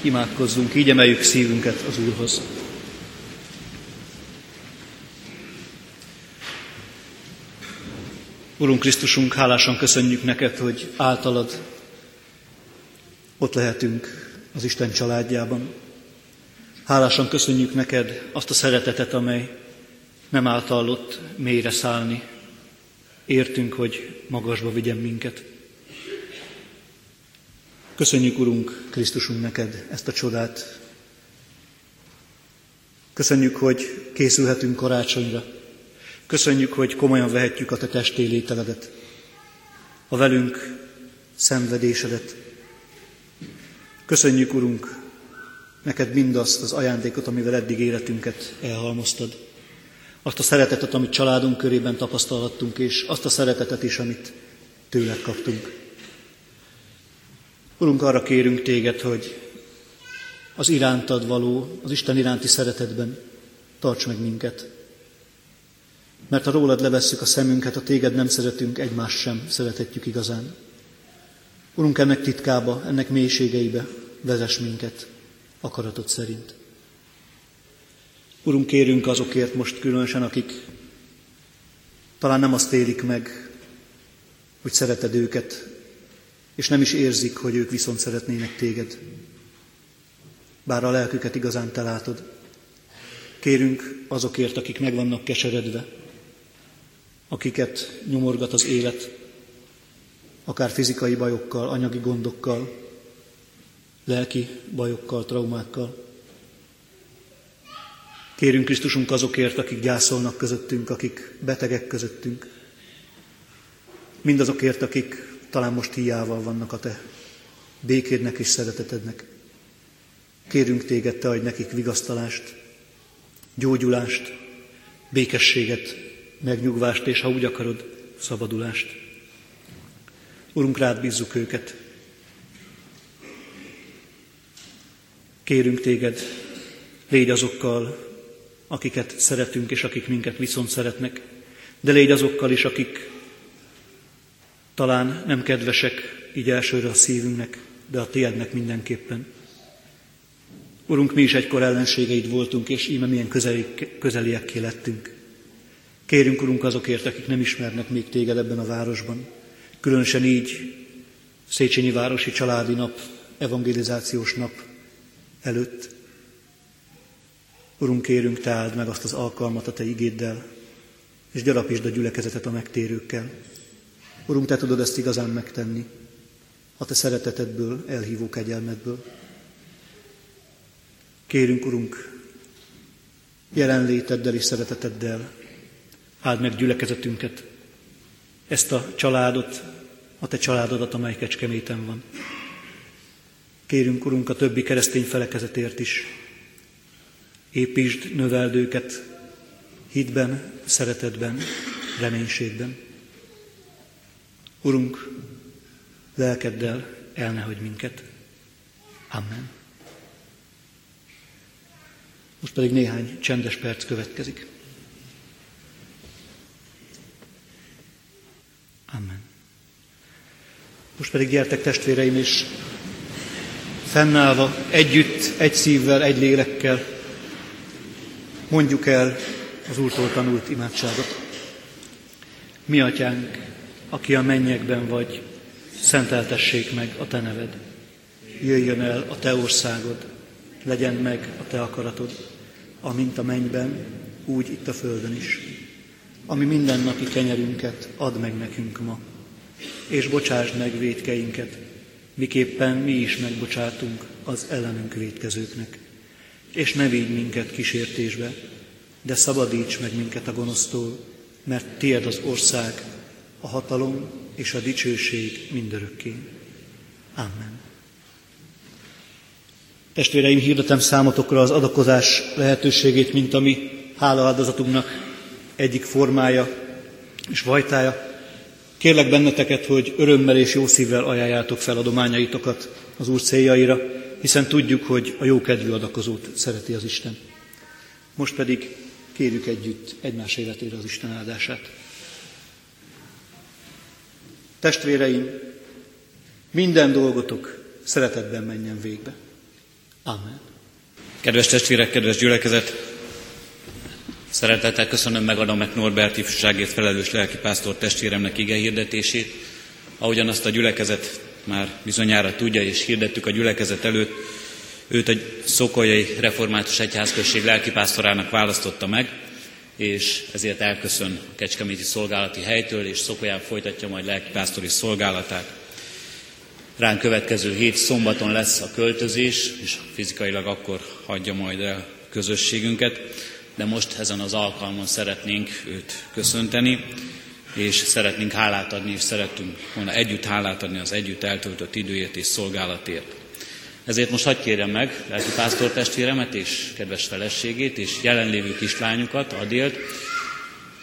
imádkozzunk, így emeljük szívünket az Úrhoz. Urunk Krisztusunk, hálásan köszönjük neked, hogy általad ott lehetünk az Isten családjában. Hálásan köszönjük neked azt a szeretetet, amely nem általott mélyre szállni. Értünk, hogy magasba vigyen minket. Köszönjük, Urunk, Krisztusunk neked ezt a csodát. Köszönjük, hogy készülhetünk karácsonyra. Köszönjük, hogy komolyan vehetjük a te testélételedet, a velünk szenvedésedet. Köszönjük, Urunk, neked mindazt az ajándékot, amivel eddig életünket elhalmoztad. Azt a szeretetet, amit családunk körében tapasztalhattunk, és azt a szeretetet is, amit tőled kaptunk. Urunk, arra kérünk téged, hogy az irántad való, az Isten iránti szeretetben tarts meg minket. Mert ha rólad levesszük a szemünket, a téged nem szeretünk, egymást sem szeretetjük igazán. Urunk, ennek titkába, ennek mélységeibe vezess minket akaratod szerint. Urunk, kérünk azokért most különösen, akik talán nem azt élik meg, hogy szereted őket, és nem is érzik, hogy ők viszont szeretnének téged. Bár a lelküket igazán te látod. Kérünk azokért, akik meg vannak keseredve, akiket nyomorgat az élet, akár fizikai bajokkal, anyagi gondokkal, lelki bajokkal, traumákkal. Kérünk Krisztusunk azokért, akik gyászolnak közöttünk, akik betegek közöttünk. Mindazokért, akik talán most hiával vannak a Te békédnek és szeretetednek. Kérünk Téged, Te adj nekik vigasztalást, gyógyulást, békességet, megnyugvást, és ha úgy akarod, szabadulást. Urunk, rád bízzuk őket. Kérünk téged, légy azokkal, akiket szeretünk, és akik minket viszont szeretnek, de légy azokkal is, akik talán nem kedvesek így elsőre a szívünknek, de a tiédnek mindenképpen. Urunk, mi is egykor ellenségeid voltunk, és íme milyen közeli, közeliekké lettünk. Kérünk, Urunk, azokért, akik nem ismernek még téged ebben a városban. Különösen így Széchenyi Városi Családi Nap, evangelizációs nap előtt. Urunk, kérünk, te áld meg azt az alkalmat a te igéddel, és gyarapítsd a gyülekezetet a megtérőkkel. Urunk, te tudod ezt igazán megtenni, a te szeretetedből, elhívó kegyelmedből. Kérünk, Urunk, jelenléteddel és szereteteddel áld meg gyülekezetünket, ezt a családot, a te családodat, amely Kecskeméten van. Kérünk, Urunk, a többi keresztény felekezetért is. Építsd, növeld őket hitben, szeretetben, reménységben. Urunk, lelkeddel el ne hagy minket. Amen. Most pedig néhány csendes perc következik. Amen. Most pedig gyertek testvéreim, és fennállva, együtt, egy szívvel, egy lélekkel mondjuk el az Úrtól tanult imádságot. Mi atyánk, aki a mennyekben vagy, szenteltessék meg a te neved. Jöjjön el a te országod, legyen meg a te akaratod, amint a mennyben, úgy itt a földön is. Ami mindennapi kenyerünket add meg nekünk ma, és bocsásd meg védkeinket, miképpen mi is megbocsátunk az ellenünk védkezőknek. És ne vigy minket kísértésbe, de szabadíts meg minket a gonosztól, mert tied az ország, a hatalom és a dicsőség mindörökké. Amen. Testvéreim, hirdetem számotokra az adakozás lehetőségét, mint ami hálaáldozatunknak egyik formája és vajtája. Kérlek benneteket, hogy örömmel és jó szívvel ajánljátok fel adományaitokat az Úr céljaira, hiszen tudjuk, hogy a jókedvű adakozót szereti az Isten. Most pedig kérjük együtt egymás életére az Isten áldását. Testvéreim, minden dolgotok szeretetben menjen végbe. Amen. Kedves testvérek, kedves gyülekezet, Szeretettel köszönöm megadom meg Norbert ifjúságért felelős lelkipásztor testvéremnek ige hirdetését. Ahogyan azt a gyülekezet már bizonyára tudja, és hirdettük a gyülekezet előtt, őt a Szokolyai Református Egyházközség lelkipásztorának választotta meg, és ezért elköszön a Kecskeméti szolgálati helytől, és Szokolyán folytatja majd lelkipásztori szolgálatát. Ránk következő hét szombaton lesz a költözés, és fizikailag akkor hagyja majd el közösségünket de most ezen az alkalmon szeretnénk őt köszönteni, és szeretnénk hálát adni, és szeretünk volna együtt hálát adni az együtt eltöltött időért és szolgálatért. Ezért most hagyd kérjem meg lelki pásztor és kedves feleségét és jelenlévő kislányukat, Adélt,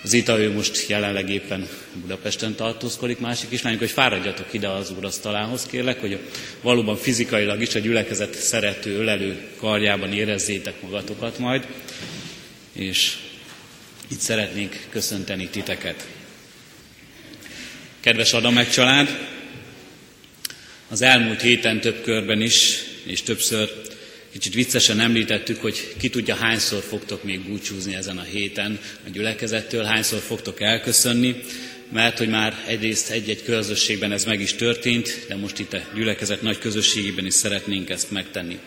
Zita ő most jelenleg éppen Budapesten tartózkodik, másik kislányok, hogy fáradjatok ide az úrasztalához, kérlek, hogy valóban fizikailag is a gyülekezet szerető, ölelő karjában érezzétek magatokat majd, és Itt szeretnénk köszönteni titeket. Kedves Adamek család, az elmúlt héten több körben is, és többször kicsit viccesen említettük, hogy ki tudja hányszor fogtok még búcsúzni ezen a héten a gyülekezettől, hányszor fogtok elköszönni, mert hogy már egyrészt egy-egy közösségben ez meg is történt, de most itt a gyülekezet nagy közösségében is szeretnénk ezt megtenni.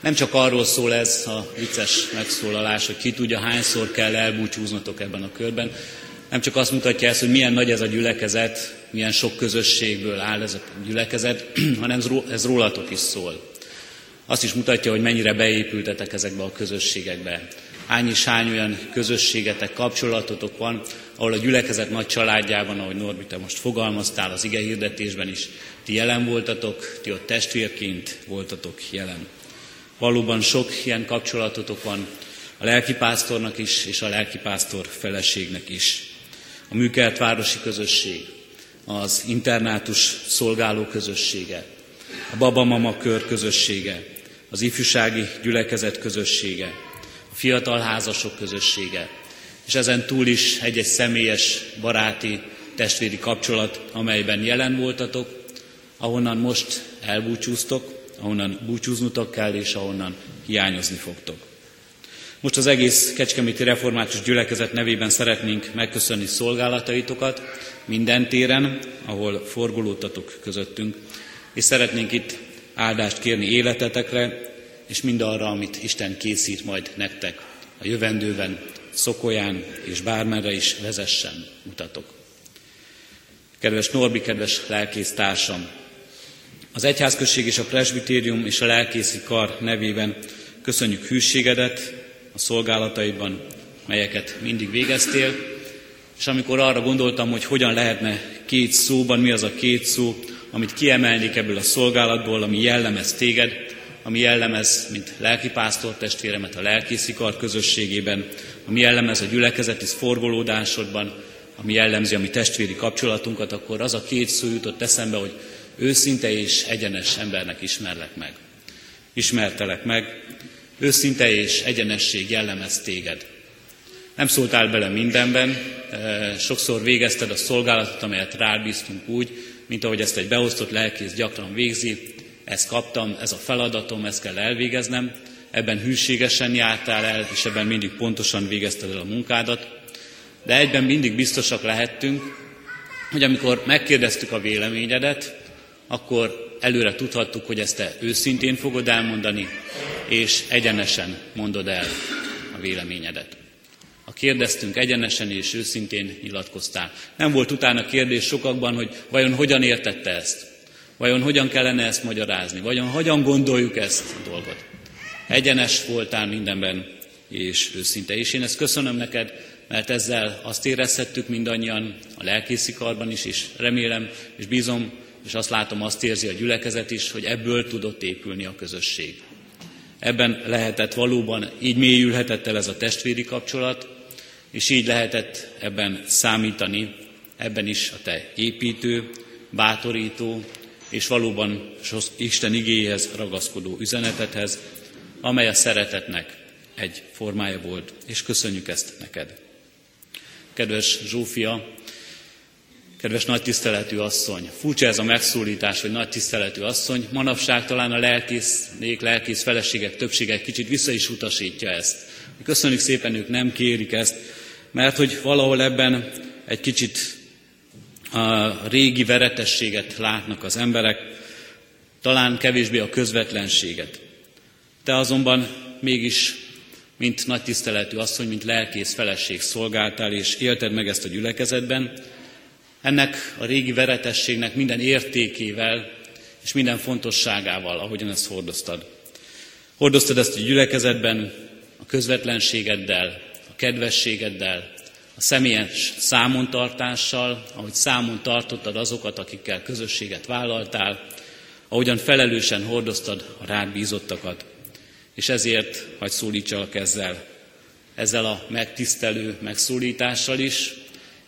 Nem csak arról szól ez a vicces megszólalás, hogy ki tudja, hányszor kell elbúcsúznatok ebben a körben, nem csak azt mutatja ezt, hogy milyen nagy ez a gyülekezet, milyen sok közösségből áll ez a gyülekezet, <clears throat> hanem ez rólatok is szól. Azt is mutatja, hogy mennyire beépültetek ezekbe a közösségekbe. Hány is hány olyan közösségetek, kapcsolatotok van, ahol a gyülekezet nagy családjában, ahogy Norbi, te most fogalmaztál az ige hirdetésben is, ti jelen voltatok, ti ott testvérként voltatok jelen. Valóban sok ilyen kapcsolatotok van a lelkipásztornak is, és a lelkipásztor feleségnek is. A műkelt városi közösség, az internátus szolgáló közössége, a babamama kör közössége, az ifjúsági gyülekezet közössége, a fiatal házasok közössége, és ezen túl is egy-egy személyes, baráti, testvéri kapcsolat, amelyben jelen voltatok, ahonnan most elbúcsúztok, ahonnan búcsúznotok kell, és ahonnan hiányozni fogtok. Most az egész Kecskeméti Református Gyülekezet nevében szeretnénk megköszönni szolgálataitokat minden téren, ahol forgolódtatok közöttünk, és szeretnénk itt áldást kérni életetekre, és mindarra, amit Isten készít majd nektek a jövendőben, Szokolyán és bármerre is vezessen utatok. Kedves Norbi, kedves lelkész társam! Az Egyházközség és a Presbitérium és a Lelkészi Kar nevében köszönjük hűségedet a szolgálataidban, melyeket mindig végeztél, és amikor arra gondoltam, hogy hogyan lehetne két szóban, mi az a két szó, amit kiemelnék ebből a szolgálatból, ami jellemez téged, ami jellemez, mint lelkipásztor testvéremet a lelkészikar közösségében, ami jellemez a gyülekezeti forgolódásodban, ami jellemzi a mi testvéri kapcsolatunkat, akkor az a két szó jutott eszembe, hogy őszinte és egyenes embernek ismerlek meg. Ismertelek meg, őszinte és egyenesség jellemez téged. Nem szóltál bele mindenben, eh, sokszor végezted a szolgálatot, amelyet rád bíztunk úgy, mint ahogy ezt egy beosztott lelkész gyakran végzi, ezt kaptam, ez a feladatom, ezt kell elvégeznem, ebben hűségesen jártál el, és ebben mindig pontosan végezted el a munkádat, de egyben mindig biztosak lehettünk, hogy amikor megkérdeztük a véleményedet, akkor előre tudhattuk, hogy ezt te őszintén fogod elmondani, és egyenesen mondod el a véleményedet. A kérdeztünk egyenesen és őszintén nyilatkoztál. Nem volt utána kérdés sokakban, hogy vajon hogyan értette ezt? Vajon hogyan kellene ezt magyarázni? Vajon hogyan gondoljuk ezt a dolgot? Egyenes voltál mindenben, és őszinte. És én ezt köszönöm neked, mert ezzel azt érezhettük mindannyian a lelkészi karban is, és remélem, és bízom, és azt látom, azt érzi a gyülekezet is, hogy ebből tudott épülni a közösség. Ebben lehetett valóban, így mélyülhetett el ez a testvéri kapcsolat, és így lehetett ebben számítani, ebben is a te építő, bátorító, és valóban Isten igéhez ragaszkodó üzenetethez, amely a szeretetnek egy formája volt, és köszönjük ezt neked. Kedves Zsófia, Kedves nagy tiszteletű asszony, furcsa ez a megszólítás, hogy nagy tiszteletű asszony, manapság talán a lelkésznék, lelkész feleségek többsége kicsit vissza is utasítja ezt. Köszönjük szépen, ők nem kérik ezt, mert hogy valahol ebben egy kicsit a régi veretességet látnak az emberek, talán kevésbé a közvetlenséget. Te azonban mégis, mint nagy tiszteletű asszony, mint lelkész feleség szolgáltál, és élted meg ezt a gyülekezetben, ennek a régi veretességnek minden értékével és minden fontosságával, ahogyan ezt hordoztad. Hordoztad ezt a gyülekezetben, a közvetlenségeddel, kedvességeddel, a személyes számontartással, ahogy számon tartottad azokat, akikkel közösséget vállaltál, ahogyan felelősen hordoztad a rád bízottakat. És ezért hagy szólítsalak ezzel, ezzel a megtisztelő megszólítással is,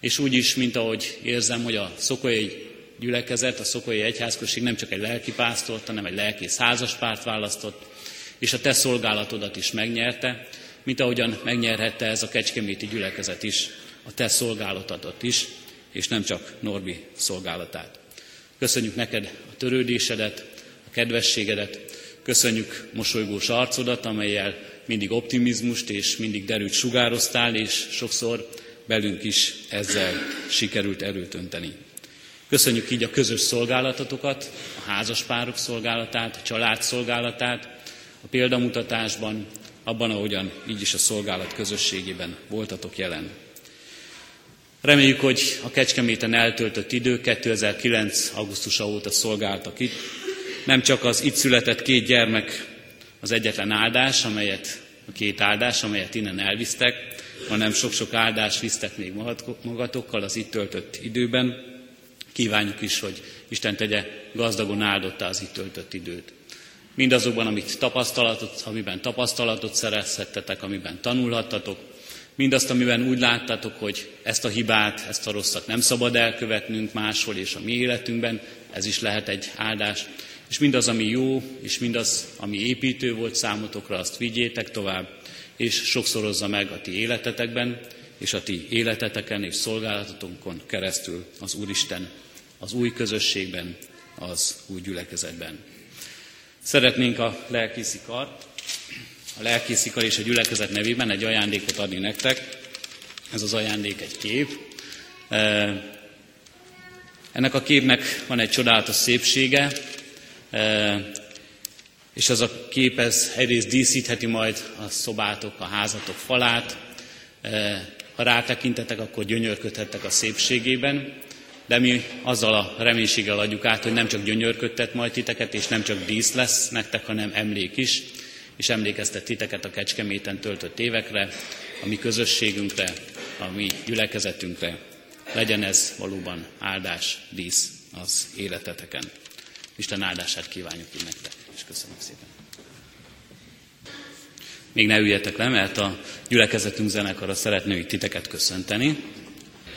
és úgy is, mint ahogy érzem, hogy a szokolyai gyülekezet, a szokolyai egyházközség nem csak egy lelki pásztort, hanem egy lelki házaspárt választott, és a te szolgálatodat is megnyerte, mint ahogyan megnyerhette ez a kecskeméti gyülekezet is, a te szolgálatadat is, és nem csak Norbi szolgálatát. Köszönjük neked a törődésedet, a kedvességedet, köszönjük mosolygós arcodat, amelyel mindig optimizmust és mindig derült sugároztál, és sokszor belünk is ezzel sikerült erőt önteni. Köszönjük így a közös szolgálatotokat, a házaspárok szolgálatát, a család szolgálatát, a példamutatásban, abban, ahogyan így is a szolgálat közösségében voltatok jelen. Reméljük, hogy a Kecskeméten eltöltött idő 2009. augusztusa óta szolgáltak itt. Nem csak az itt született két gyermek az egyetlen áldás, amelyet, a két áldás, amelyet innen elvisztek, hanem sok-sok áldás visztek még magatokkal az itt töltött időben. Kívánjuk is, hogy Isten tegye gazdagon áldotta az itt töltött időt. Mindazokban, amit tapasztalatot, amiben tapasztalatot szerezhettetek, amiben tanulhattatok, mindazt, amiben úgy láttatok, hogy ezt a hibát, ezt a rosszat nem szabad elkövetnünk máshol és a mi életünkben, ez is lehet egy áldás. És mindaz, ami jó, és mindaz, ami építő volt számotokra, azt vigyétek tovább, és sokszorozza meg a ti életetekben, és a ti életeteken és szolgálatotokon keresztül az Úristen, az új közösségben, az új gyülekezetben. Szeretnénk a lelkiszikar, a lelkiszikar és a gyülekezet nevében egy ajándékot adni nektek. Ez az ajándék egy kép. Ennek a képnek van egy csodálatos szépsége, és az a kép ez egyrészt díszítheti majd a szobátok, a házatok falát, ha rátekintetek, akkor gyönyörködhettek a szépségében, de mi azzal a reménységgel adjuk át, hogy nem csak gyönyörködtet majd titeket, és nem csak dísz lesz nektek, hanem emlék is, és emlékeztet titeket a Kecskeméten töltött évekre, a mi közösségünkre, a mi gyülekezetünkre. Legyen ez valóban áldás, dísz az életeteken. Isten áldását kívánjuk így nektek, és köszönöm szépen. Még ne üljetek le, mert a gyülekezetünk zenekara szeretné titeket köszönteni.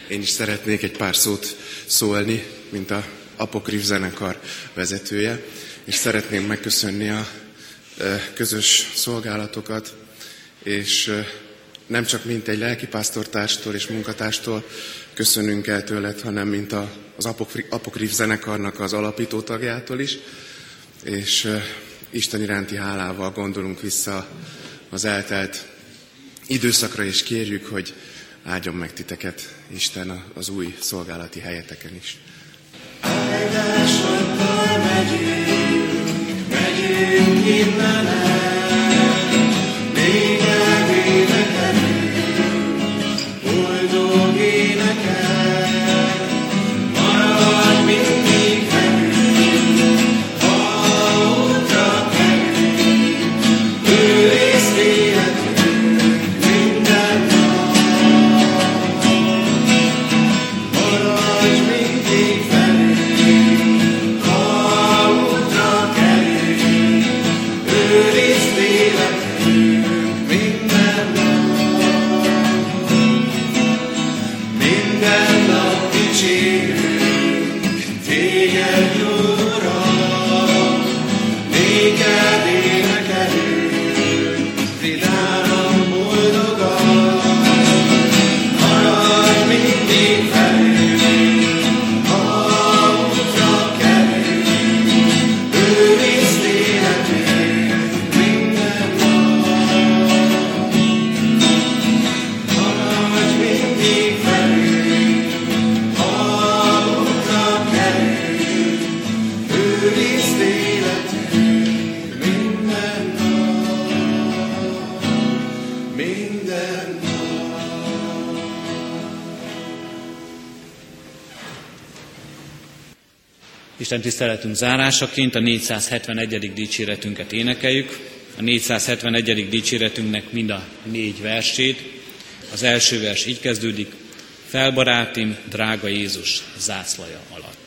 Én is szeretnék egy pár szót szólni, mint a Apokrif zenekar vezetője, és szeretném megköszönni a közös szolgálatokat, és nem csak mint egy lelkipásztortárstól és munkatástól köszönünk el tőled, hanem mint az Apokrif zenekarnak az alapító tagjától is, és Isten iránti hálával gondolunk vissza az eltelt időszakra, és kérjük, hogy áldjon meg titeket Isten az új szolgálati helyeteken is. Áldásokkal megyünk, megyünk innen el, Isten tiszteletünk zárásaként a 471. dicséretünket énekeljük. A 471. dicséretünknek mind a négy versét. Az első vers így kezdődik. Felbarátim, drága Jézus zászlaja alatt.